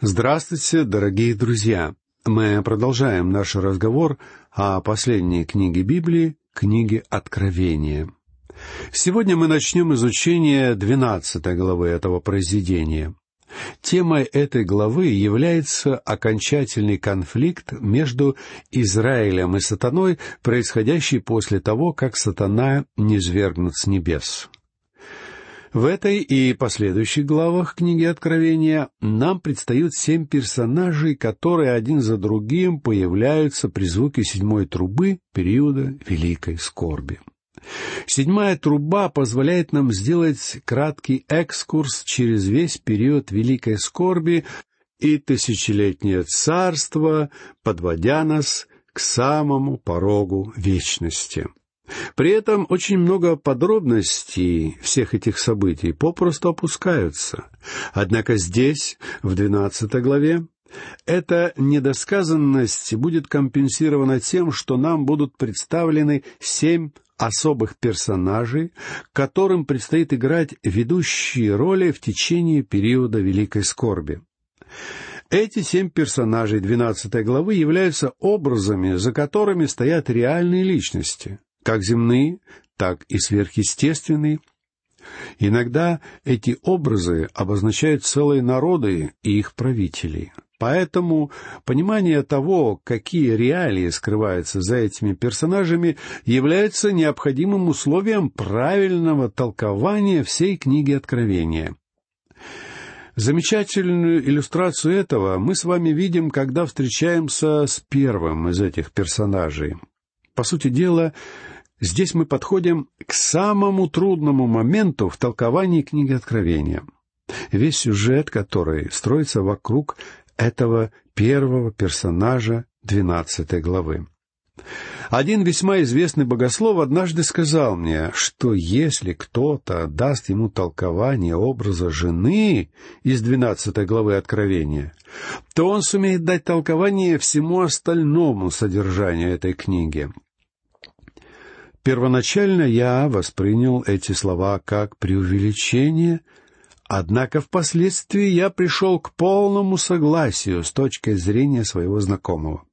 Здравствуйте, дорогие друзья! Мы продолжаем наш разговор о последней книге Библии, книге Откровения. Сегодня мы начнем изучение двенадцатой главы этого произведения. Темой этой главы является окончательный конфликт между Израилем и сатаной, происходящий после того, как сатана низвергнут с небес. В этой и последующих главах книги Откровения нам предстают семь персонажей, которые один за другим появляются при звуке седьмой трубы периода Великой Скорби. Седьмая труба позволяет нам сделать краткий экскурс через весь период Великой Скорби и тысячелетнее царство, подводя нас к самому порогу вечности. При этом очень много подробностей всех этих событий попросту опускаются. Однако здесь, в двенадцатой главе, эта недосказанность будет компенсирована тем, что нам будут представлены семь особых персонажей, которым предстоит играть ведущие роли в течение периода Великой Скорби. Эти семь персонажей двенадцатой главы являются образами, за которыми стоят реальные личности как земные, так и сверхъестественные. Иногда эти образы обозначают целые народы и их правителей. Поэтому понимание того, какие реалии скрываются за этими персонажами, является необходимым условием правильного толкования всей книги Откровения. Замечательную иллюстрацию этого мы с вами видим, когда встречаемся с первым из этих персонажей. По сути дела, Здесь мы подходим к самому трудному моменту в толковании книги Откровения. Весь сюжет, который строится вокруг этого первого персонажа двенадцатой главы. Один весьма известный богослов однажды сказал мне, что если кто-то даст ему толкование образа жены из двенадцатой главы Откровения, то он сумеет дать толкование всему остальному содержанию этой книги. Первоначально я воспринял эти слова как преувеличение, однако впоследствии я пришел к полному согласию с точки зрения своего знакомого.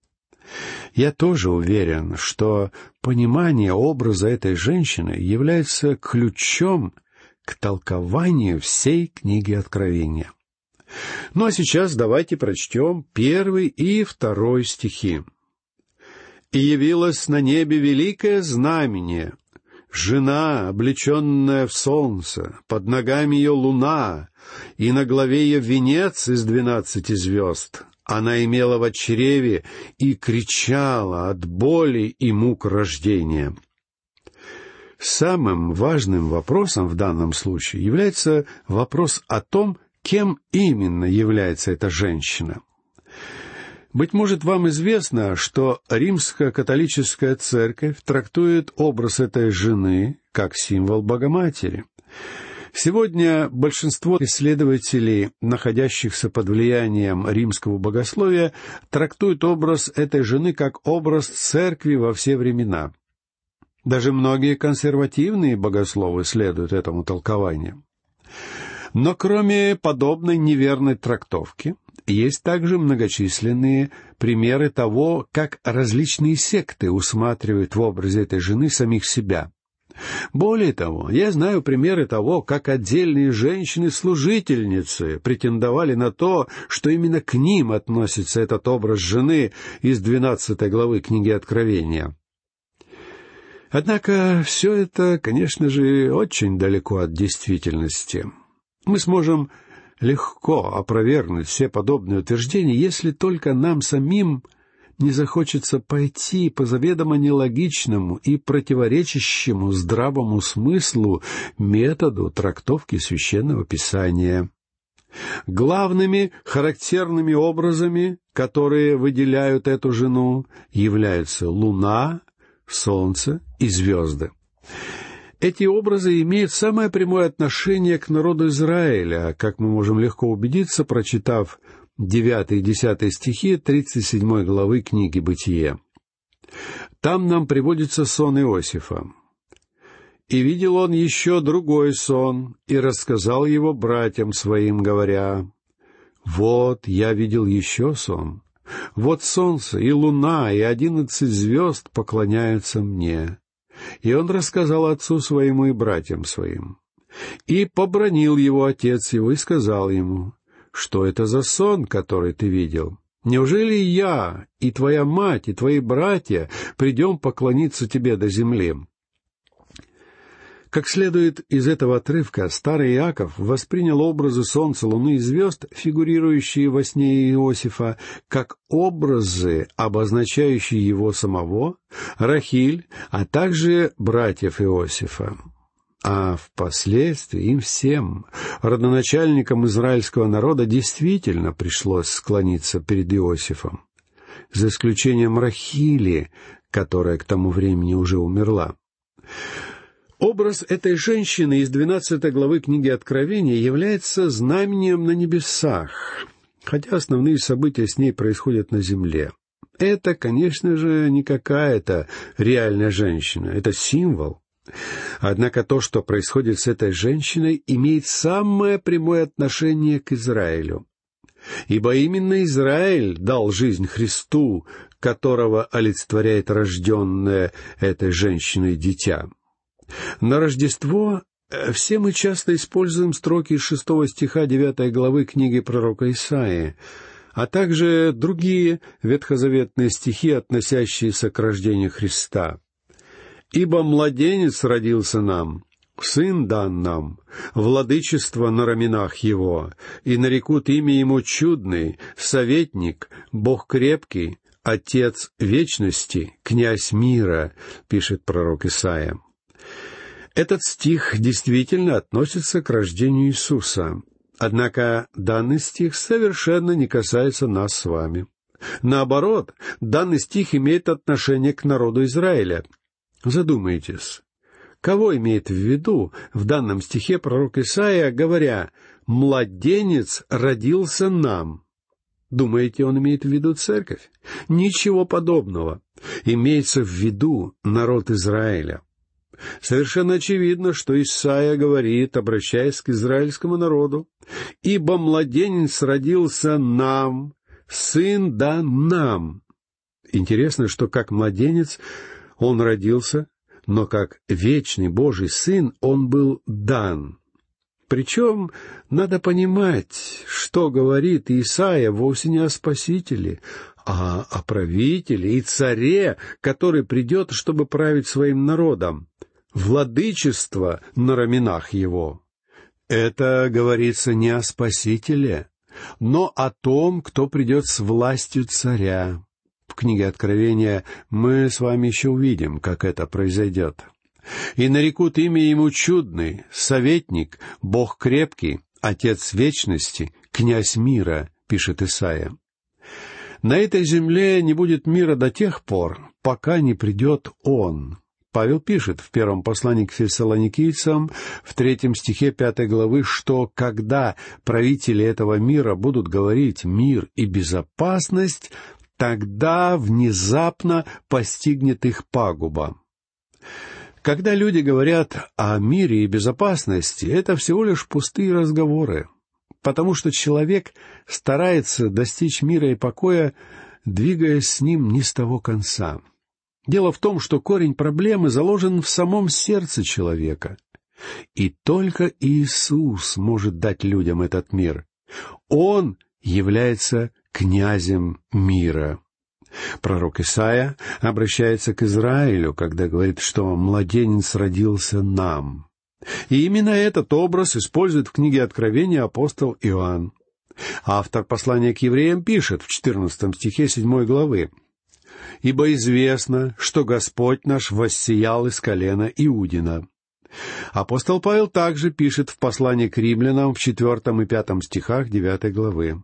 Я тоже уверен, что понимание образа этой женщины является ключом к толкованию всей книги Откровения. Ну а сейчас давайте прочтем первый и второй стихи и явилось на небе великое знамение. Жена, облеченная в солнце, под ногами ее луна, и на главе ее венец из двенадцати звезд. Она имела в чреве и кричала от боли и мук рождения. Самым важным вопросом в данном случае является вопрос о том, кем именно является эта женщина — быть может, вам известно, что римско-католическая церковь трактует образ этой жены как символ Богоматери. Сегодня большинство исследователей, находящихся под влиянием римского богословия, трактуют образ этой жены как образ церкви во все времена. Даже многие консервативные богословы следуют этому толкованию. Но кроме подобной неверной трактовки, есть также многочисленные примеры того, как различные секты усматривают в образе этой жены самих себя. Более того, я знаю примеры того, как отдельные женщины-служительницы претендовали на то, что именно к ним относится этот образ жены из двенадцатой главы книги Откровения. Однако все это, конечно же, очень далеко от действительности. Мы сможем легко опровергнуть все подобные утверждения, если только нам самим не захочется пойти по заведомо нелогичному и противоречащему здравому смыслу методу трактовки священного писания. Главными характерными образами, которые выделяют эту жену, являются луна, солнце и звезды. Эти образы имеют самое прямое отношение к народу Израиля, как мы можем легко убедиться, прочитав 9 и 10 стихи 37 главы книги «Бытие». Там нам приводится сон Иосифа. «И видел он еще другой сон, и рассказал его братьям своим, говоря, Вот я видел еще сон. Вот солнце и луна и одиннадцать звезд поклоняются мне. И он рассказал отцу своему и братьям своим. И побронил его отец его и сказал ему, что это за сон, который ты видел? Неужели я и твоя мать и твои братья придем поклониться тебе до земли? Как следует из этого отрывка, старый Иаков воспринял образы солнца, луны и звезд, фигурирующие во сне Иосифа, как образы, обозначающие его самого, Рахиль, а также братьев Иосифа. А впоследствии им всем, родоначальникам израильского народа, действительно пришлось склониться перед Иосифом, за исключением Рахили, которая к тому времени уже умерла. Образ этой женщины из 12 главы книги Откровения является знамением на небесах, хотя основные события с ней происходят на земле. Это, конечно же, не какая-то реальная женщина, это символ. Однако то, что происходит с этой женщиной, имеет самое прямое отношение к Израилю. Ибо именно Израиль дал жизнь Христу, которого олицетворяет рожденное этой женщиной дитя. На Рождество э, все мы часто используем строки шестого стиха девятой главы книги пророка Исаии, а также другие ветхозаветные стихи, относящиеся к рождению Христа. «Ибо младенец родился нам, сын дан нам, владычество на раменах его, и нарекут имя ему чудный, советник, Бог крепкий, Отец вечности, князь мира», — пишет пророк Исаия. Этот стих действительно относится к рождению Иисуса. Однако данный стих совершенно не касается нас с вами. Наоборот, данный стих имеет отношение к народу Израиля. Задумайтесь, кого имеет в виду в данном стихе пророк Исаия, говоря «младенец родился нам»? Думаете, он имеет в виду церковь? Ничего подобного. Имеется в виду народ Израиля. Совершенно очевидно, что Исаия говорит, обращаясь к израильскому народу, «Ибо младенец родился нам, сын да нам». Интересно, что как младенец он родился, но как вечный Божий сын он был дан. Причем надо понимать, что говорит Исаия вовсе не о Спасителе, а о правителе и царе, который придет, чтобы править своим народом владычество на раменах его. Это говорится не о Спасителе, но о том, кто придет с властью царя. В книге Откровения мы с вами еще увидим, как это произойдет. «И нарекут имя ему чудный, советник, Бог крепкий, Отец вечности, князь мира», — пишет Исаия. На этой земле не будет мира до тех пор, пока не придет Он. Павел пишет в первом послании к фессалоникийцам в третьем стихе пятой главы, что когда правители этого мира будут говорить «мир и безопасность», тогда внезапно постигнет их пагуба. Когда люди говорят о мире и безопасности, это всего лишь пустые разговоры, потому что человек старается достичь мира и покоя, двигаясь с ним не с того конца — Дело в том, что корень проблемы заложен в самом сердце человека. И только Иисус может дать людям этот мир. Он является князем мира. Пророк Исаия обращается к Израилю, когда говорит, что младенец родился нам. И именно этот образ использует в книге Откровения апостол Иоанн. Автор послания к евреям пишет в 14 стихе 7 главы ибо известно, что Господь наш воссиял из колена Иудина». Апостол Павел также пишет в послании к римлянам в четвертом и пятом стихах девятой главы.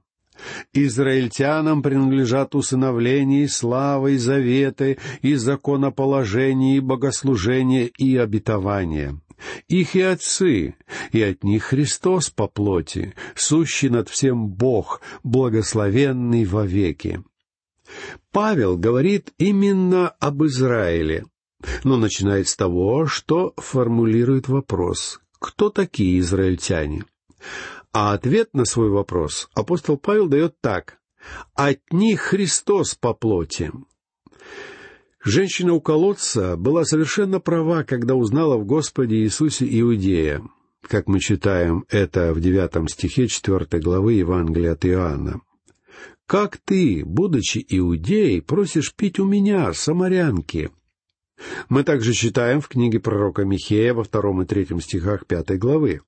Израильтянам принадлежат усыновление, слава и заветы, и законоположение, и богослужение, и обетование. Их и отцы, и от них Христос по плоти, сущий над всем Бог, благословенный вовеки. Павел говорит именно об Израиле, но начинает с того, что формулирует вопрос, кто такие израильтяне? А ответ на свой вопрос апостол Павел дает так. «От них Христос по плоти». Женщина у колодца была совершенно права, когда узнала в Господе Иисусе Иудея, как мы читаем это в девятом стихе четвертой главы Евангелия от Иоанна. «Как ты, будучи иудеей, просишь пить у меня, самарянки?» Мы также читаем в книге пророка Михея во втором и третьем стихах пятой главы.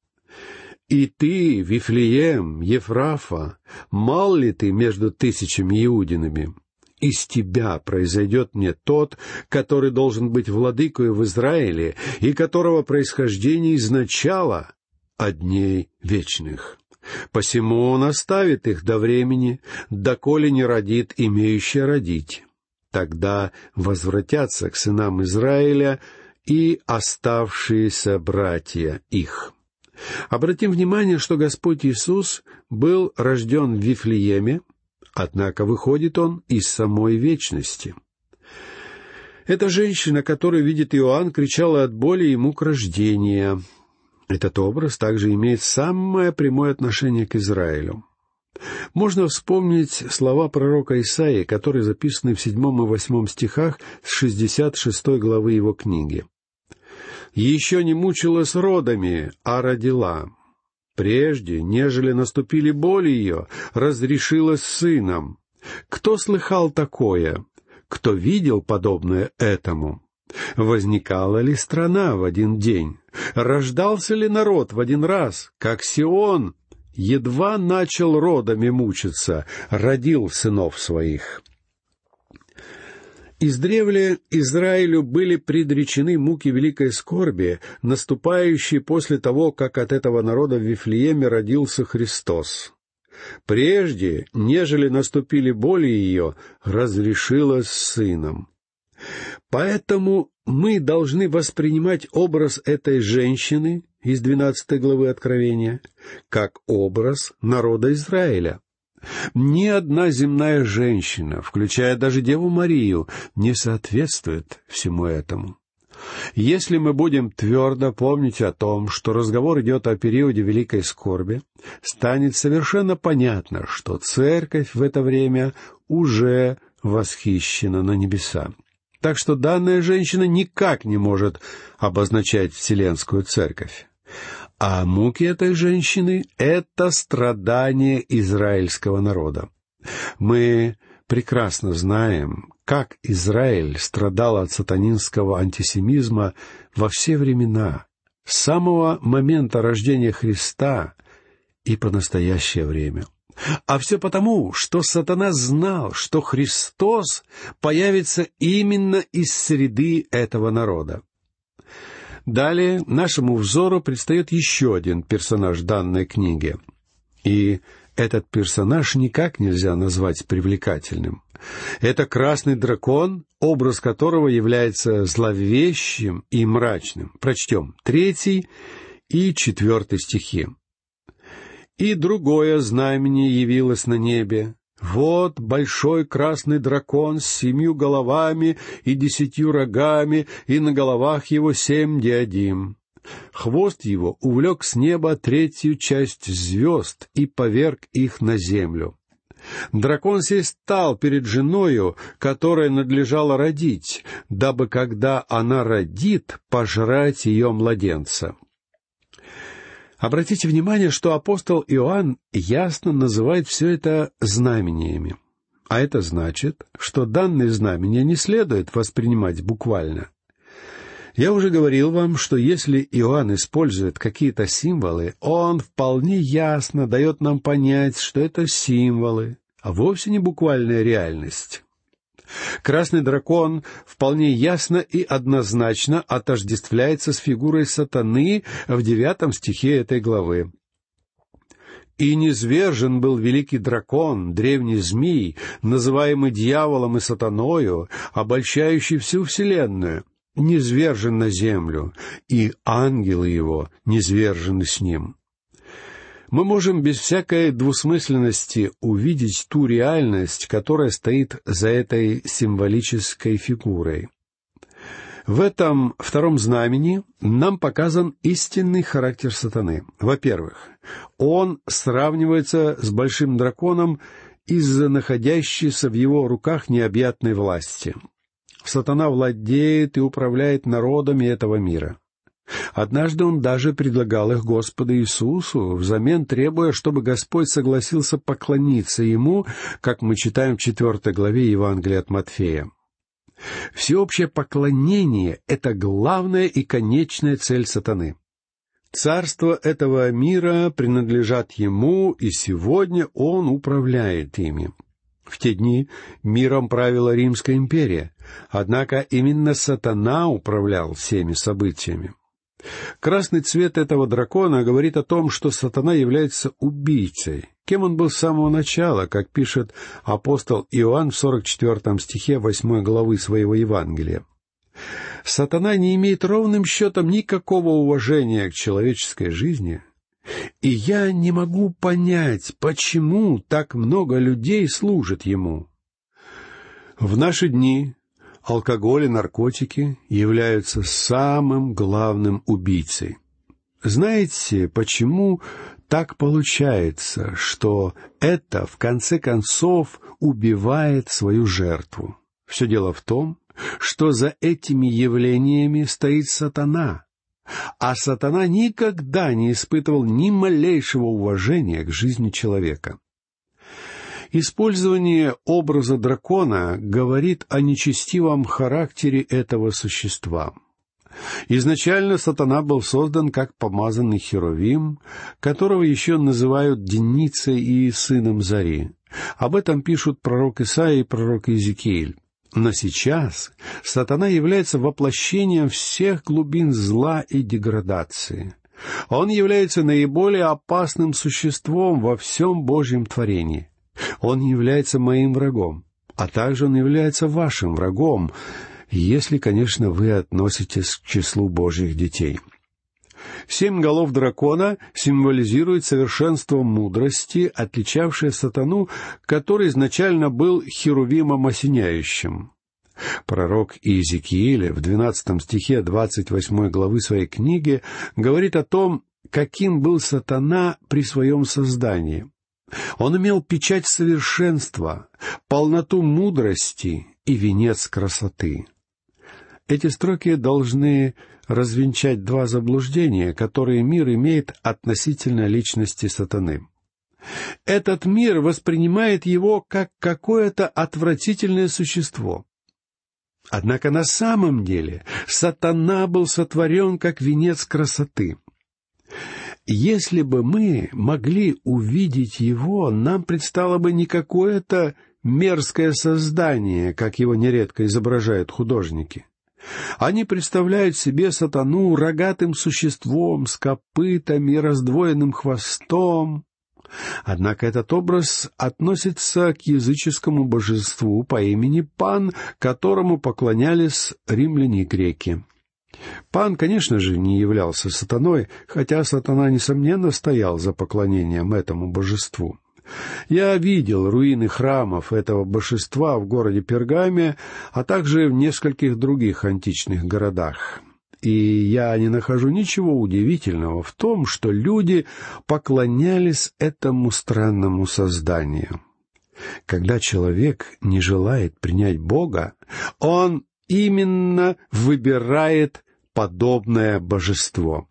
«И ты, Вифлеем, Ефрафа, мал ли ты между тысячами иудинами? Из тебя произойдет мне тот, который должен быть владыкой в Израиле и которого происхождение изначало от дней вечных. Посему он оставит их до времени, доколе не родит имеющий родить. Тогда возвратятся к сынам Израиля и оставшиеся братья их. Обратим внимание, что Господь Иисус был рожден в Вифлееме, однако выходит он из самой вечности. Эта женщина, которую видит Иоанн, кричала от боли и мук рождения. Этот образ также имеет самое прямое отношение к Израилю. Можно вспомнить слова пророка Исаии, которые записаны в седьмом и восьмом стихах с шестьдесят шестой главы его книги. «Еще не мучилась родами, а родила. Прежде, нежели наступили боли ее, разрешилась сыном. Кто слыхал такое? Кто видел подобное этому? Возникала ли страна в один день? Рождался ли народ в один раз, как Сион едва начал родами мучиться, родил сынов своих. Издревле Израилю были предречены муки великой скорби, наступающие после того, как от этого народа в Вифлееме родился Христос. Прежде, нежели наступили боли ее, разрешилась сыном. Поэтому мы должны воспринимать образ этой женщины из двенадцатой главы Откровения как образ народа Израиля. Ни одна земная женщина, включая даже Деву Марию, не соответствует всему этому. Если мы будем твердо помнить о том, что разговор идет о периоде великой скорби, станет совершенно понятно, что церковь в это время уже восхищена на небеса. Так что данная женщина никак не может обозначать Вселенскую Церковь. А муки этой женщины — это страдание израильского народа. Мы прекрасно знаем, как Израиль страдал от сатанинского антисемизма во все времена, с самого момента рождения Христа и по настоящее время. А все потому, что сатана знал, что Христос появится именно из среды этого народа. Далее нашему взору предстает еще один персонаж данной книги. И этот персонаж никак нельзя назвать привлекательным. Это красный дракон, образ которого является зловещим и мрачным. Прочтем третий и четвертый стихи. И другое знамение явилось на небе. Вот большой красный дракон с семью головами и десятью рогами, и на головах его семь диадим. Хвост его увлек с неба третью часть звезд и поверг их на землю. Дракон сей стал перед женою, которая надлежала родить, дабы, когда она родит, пожрать ее младенца. Обратите внимание, что апостол Иоанн ясно называет все это знамениями. А это значит, что данные знамения не следует воспринимать буквально. Я уже говорил вам, что если Иоанн использует какие-то символы, он вполне ясно дает нам понять, что это символы, а вовсе не буквальная реальность. Красный дракон вполне ясно и однозначно отождествляется с фигурой сатаны в девятом стихе этой главы. «И низвержен был великий дракон, древний змей, называемый дьяволом и сатаною, обольщающий всю вселенную, низвержен на землю, и ангелы его низвержены с ним» мы можем без всякой двусмысленности увидеть ту реальность, которая стоит за этой символической фигурой. В этом втором знамени нам показан истинный характер сатаны. Во-первых, он сравнивается с большим драконом из-за находящейся в его руках необъятной власти. Сатана владеет и управляет народами этого мира. Однажды он даже предлагал их Господу Иисусу, взамен требуя, чтобы Господь согласился поклониться Ему, как мы читаем в четвертой главе Евангелия от Матфея. Всеобщее поклонение — это главная и конечная цель сатаны. Царство этого мира принадлежат ему, и сегодня он управляет ими. В те дни миром правила Римская империя, однако именно сатана управлял всеми событиями. Красный цвет этого дракона говорит о том, что сатана является убийцей. Кем он был с самого начала, как пишет апостол Иоанн в 44 стихе 8 главы своего Евангелия. Сатана не имеет ровным счетом никакого уважения к человеческой жизни, и я не могу понять, почему так много людей служит ему. В наши дни алкоголь и наркотики являются самым главным убийцей. Знаете, почему так получается, что это, в конце концов, убивает свою жертву? Все дело в том, что за этими явлениями стоит сатана, а сатана никогда не испытывал ни малейшего уважения к жизни человека. Использование образа дракона говорит о нечестивом характере этого существа. Изначально сатана был создан как помазанный херувим, которого еще называют Деницей и сыном Зари. Об этом пишут пророк Исаия и пророк Иезекииль. Но сейчас сатана является воплощением всех глубин зла и деградации. Он является наиболее опасным существом во всем Божьем творении. Он является моим врагом, а также он является вашим врагом, если, конечно, вы относитесь к числу Божьих детей. Семь голов дракона символизирует совершенство мудрости, отличавшее сатану, который изначально был херувимом осеняющим. Пророк Иезекииля в двенадцатом стихе двадцать восьмой главы своей книги говорит о том, каким был сатана при своем создании. Он имел печать совершенства, полноту мудрости и венец красоты. Эти строки должны развенчать два заблуждения, которые мир имеет относительно личности сатаны. Этот мир воспринимает его как какое-то отвратительное существо. Однако на самом деле сатана был сотворен как венец красоты. Если бы мы могли увидеть его, нам предстало бы не какое-то мерзкое создание, как его нередко изображают художники. Они представляют себе сатану рогатым существом с копытами и раздвоенным хвостом. Однако этот образ относится к языческому божеству по имени Пан, которому поклонялись римляне и греки. Пан, конечно же, не являлся сатаной, хотя сатана, несомненно, стоял за поклонением этому божеству. Я видел руины храмов этого божества в городе Пергаме, а также в нескольких других античных городах. И я не нахожу ничего удивительного в том, что люди поклонялись этому странному созданию. Когда человек не желает принять Бога, он именно выбирает подобное божество.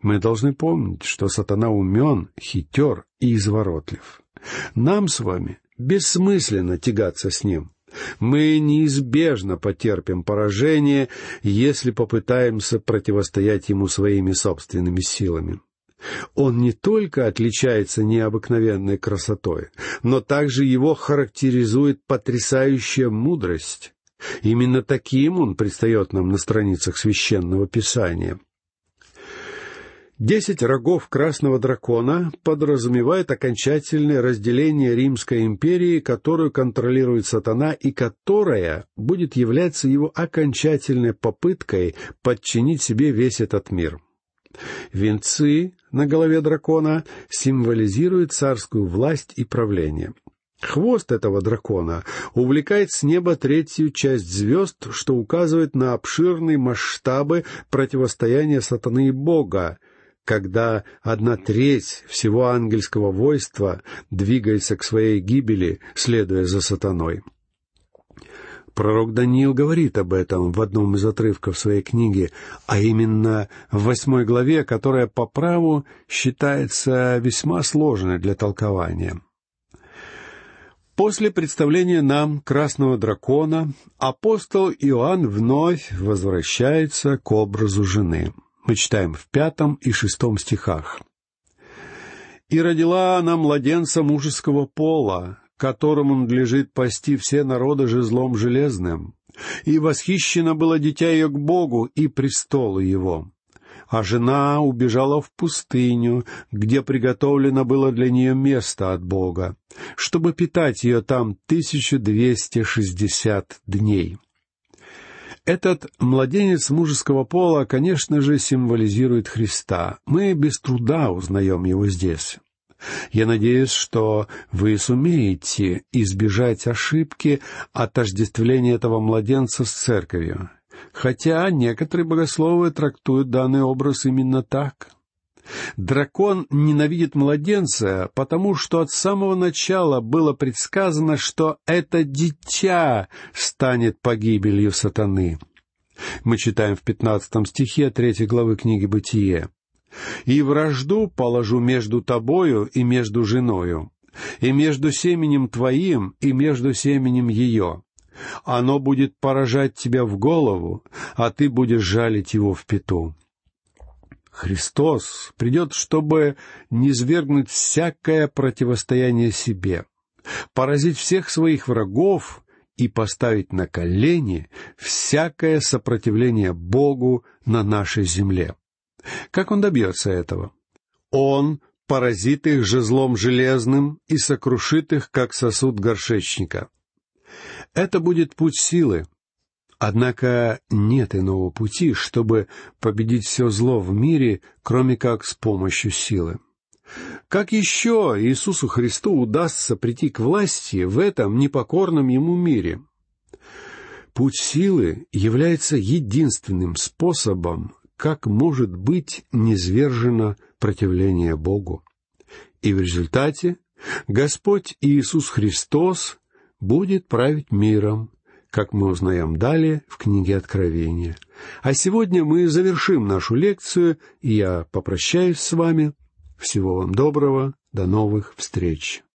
Мы должны помнить, что сатана умен, хитер и изворотлив. Нам с вами бессмысленно тягаться с ним. Мы неизбежно потерпим поражение, если попытаемся противостоять ему своими собственными силами. Он не только отличается необыкновенной красотой, но также его характеризует потрясающая мудрость. Именно таким он предстает нам на страницах священного писания. Десять рогов красного дракона подразумевает окончательное разделение Римской империи, которую контролирует сатана и которая будет являться его окончательной попыткой подчинить себе весь этот мир. Венцы на голове дракона символизируют царскую власть и правление. Хвост этого дракона увлекает с неба третью часть звезд, что указывает на обширные масштабы противостояния сатаны и Бога, когда одна треть всего ангельского войства двигается к своей гибели, следуя за сатаной. Пророк Даниил говорит об этом в одном из отрывков своей книги, а именно в восьмой главе, которая по праву считается весьма сложной для толкования. После представления нам красного дракона апостол Иоанн вновь возвращается к образу жены. Мы читаем в пятом и шестом стихах. «И родила она младенца мужеского пола, которому надлежит пасти все народы жезлом железным. И восхищено было дитя ее к Богу и престолу его а жена убежала в пустыню, где приготовлено было для нее место от Бога, чтобы питать ее там тысячу двести шестьдесят дней. Этот младенец мужеского пола, конечно же, символизирует Христа. Мы без труда узнаем его здесь. Я надеюсь, что вы сумеете избежать ошибки отождествления этого младенца с церковью хотя некоторые богословы трактуют данный образ именно так. Дракон ненавидит младенца, потому что от самого начала было предсказано, что это дитя станет погибелью сатаны. Мы читаем в пятнадцатом стихе третьей главы книги «Бытие». «И вражду положу между тобою и между женою, и между семенем твоим и между семенем ее, оно будет поражать тебя в голову, а ты будешь жалить его в пету. Христос придет, чтобы низвергнуть всякое противостояние себе, поразить всех своих врагов и поставить на колени всякое сопротивление Богу на нашей земле. Как он добьется этого? Он поразит их жезлом железным и сокрушит их, как сосуд горшечника. Это будет путь силы. Однако нет иного пути, чтобы победить все зло в мире, кроме как с помощью силы. Как еще Иисусу Христу удастся прийти к власти в этом непокорном Ему мире? Путь силы является единственным способом, как может быть низвержено противление Богу. И в результате Господь Иисус Христос будет править миром, как мы узнаем далее в книге Откровения. А сегодня мы завершим нашу лекцию, и я попрощаюсь с вами. Всего вам доброго, до новых встреч.